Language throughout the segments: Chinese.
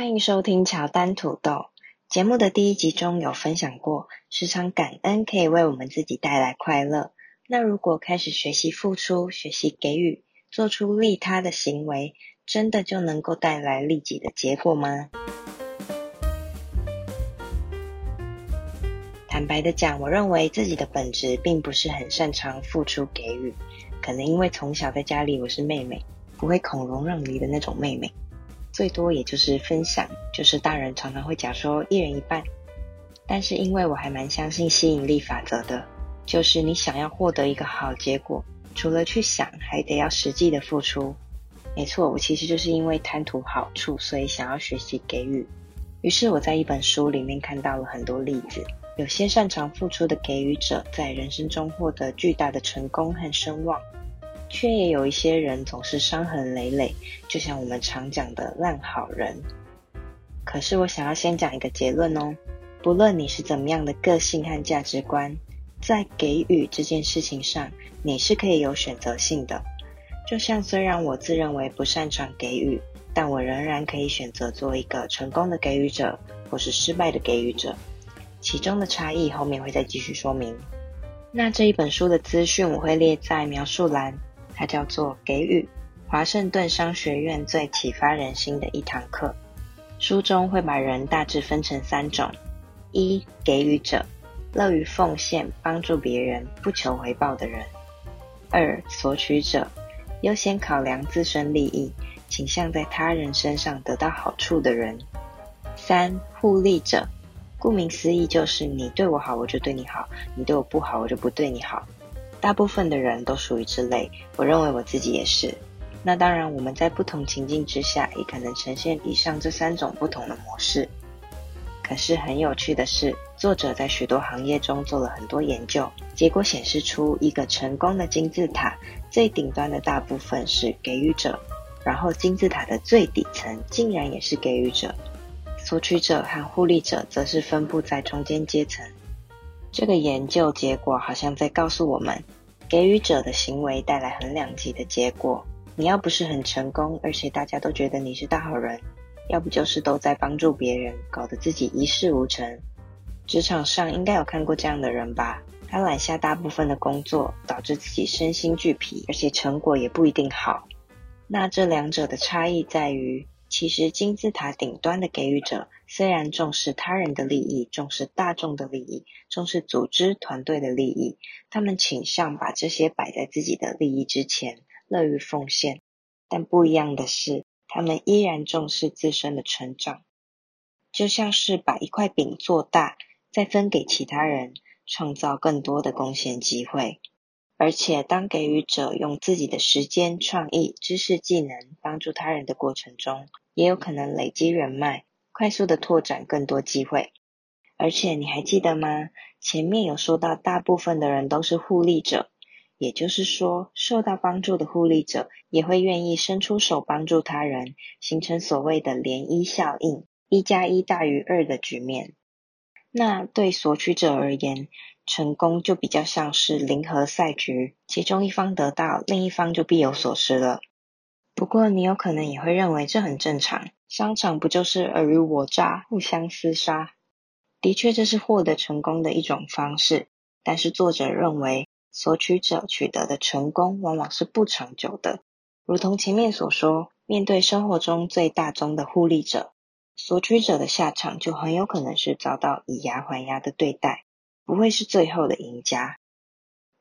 欢迎收听乔丹土豆。节目的第一集中有分享过，时常感恩可以为我们自己带来快乐。那如果开始学习付出、学习给予，做出利他的行为，真的就能够带来利己的结果吗？坦白的讲，我认为自己的本质并不是很擅长付出给予，可能因为从小在家里我是妹妹，不会孔融让梨的那种妹妹。最多也就是分享，就是大人常常会讲说一人一半。但是因为我还蛮相信吸引力法则的，就是你想要获得一个好结果，除了去想，还得要实际的付出。没错，我其实就是因为贪图好处，所以想要学习给予。于是我在一本书里面看到了很多例子，有些擅长付出的给予者，在人生中获得巨大的成功和声望。却也有一些人总是伤痕累累，就像我们常讲的烂好人。可是我想要先讲一个结论哦，不论你是怎么样的个性和价值观，在给予这件事情上，你是可以有选择性的。就像虽然我自认为不擅长给予，但我仍然可以选择做一个成功的给予者，或是失败的给予者。其中的差异后面会再继续说明。那这一本书的资讯我会列在描述栏。它叫做《给予》，华盛顿商学院最启发人心的一堂课。书中会把人大致分成三种：一、给予者，乐于奉献、帮助别人、不求回报的人；二、索取者，优先考量自身利益，倾向在他人身上得到好处的人；三、互利者，顾名思义就是你对我好，我就对你好；你对我不好，我就不对你好。大部分的人都属于这类，我认为我自己也是。那当然，我们在不同情境之下，也可能呈现以上这三种不同的模式。可是很有趣的是，作者在许多行业中做了很多研究，结果显示出一个成功的金字塔最顶端的大部分是给予者，然后金字塔的最底层竟然也是给予者，索取者和互利者则是分布在中间阶层。这个研究结果好像在告诉我们，给予者的行为带来很两极的结果。你要不是很成功，而且大家都觉得你是大好人，要不就是都在帮助别人，搞得自己一事无成。职场上应该有看过这样的人吧？他揽下大部分的工作，导致自己身心俱疲，而且成果也不一定好。那这两者的差异在于，其实金字塔顶端的给予者，虽然重视他人的利益，重视大众的利益，重视组织团队的利益，他们倾向把这些摆在自己的利益之前，乐于奉献。但不一样的是，他们依然重视自身的成长，就像是把一块饼做大，再分给其他人，创造更多的贡献机会。而且，当给予者用自己的时间、创意、知识、技能帮助他人的过程中，也有可能累积人脉，快速的拓展更多机会。而且，你还记得吗？前面有说到，大部分的人都是互利者，也就是说，受到帮助的互利者也会愿意伸出手帮助他人，形成所谓的涟漪效应，一加一大于二的局面。那对索取者而言，成功就比较像是零和赛局，其中一方得到，另一方就必有所失了。不过你有可能也会认为这很正常，商场不就是尔虞我诈、互相厮杀？的确，这是获得成功的一种方式。但是作者认为，索取者取得的成功往往是不长久的。如同前面所说，面对生活中最大宗的互利者。索取者的下场就很有可能是遭到以牙还牙的对待，不会是最后的赢家。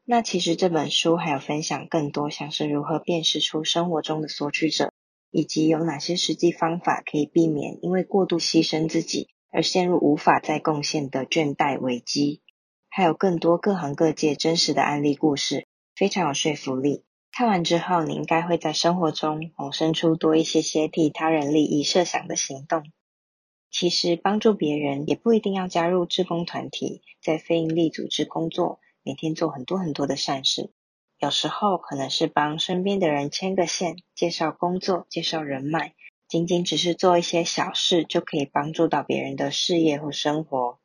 那其实这本书还有分享更多，像是如何辨识出生活中的索取者，以及有哪些实际方法可以避免因为过度牺牲自己而陷入无法再贡献的倦怠危机。还有更多各行各界真实的案例故事，非常有说服力。看完之后，你应该会在生活中萌生出多一些些替他人利益设想的行动。其实帮助别人也不一定要加入志工团体，在非营利组织工作，每天做很多很多的善事。有时候可能是帮身边的人牵个线，介绍工作，介绍人脉，仅仅只是做一些小事，就可以帮助到别人的事业或生活。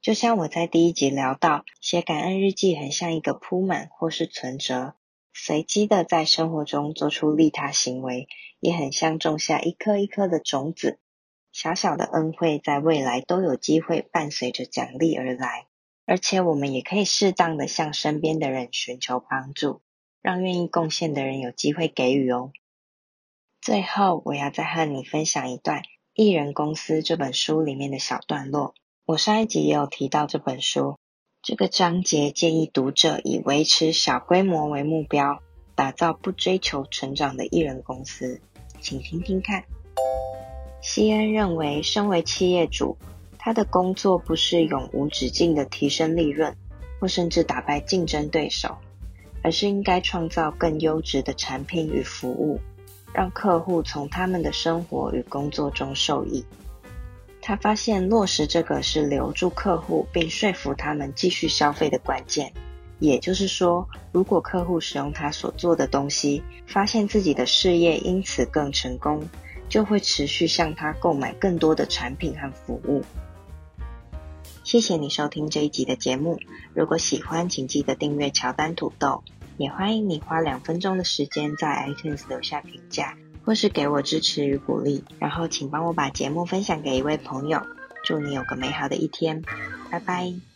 就像我在第一集聊到，写感恩日记很像一个铺满或是存折，随机的在生活中做出利他行为，也很像种下一颗一颗的种子。小小的恩惠在未来都有机会伴随着奖励而来，而且我们也可以适当的向身边的人寻求帮助，让愿意贡献的人有机会给予哦。最后，我要再和你分享一段《艺人公司》这本书里面的小段落。我上一集也有提到这本书，这个章节建议读者以维持小规模为目标，打造不追求成长的艺人公司，请听听看。西恩认为，身为企业主，他的工作不是永无止境的提升利润，或甚至打败竞争对手，而是应该创造更优质的产品与服务，让客户从他们的生活与工作中受益。他发现落实这个是留住客户并说服他们继续消费的关键。也就是说，如果客户使用他所做的东西，发现自己的事业因此更成功，就会持续向他购买更多的产品和服务。谢谢你收听这一集的节目。如果喜欢，请记得订阅乔丹土豆，也欢迎你花两分钟的时间在 iTunes 留下评价。或是给我支持与鼓励，然后请帮我把节目分享给一位朋友。祝你有个美好的一天，拜拜。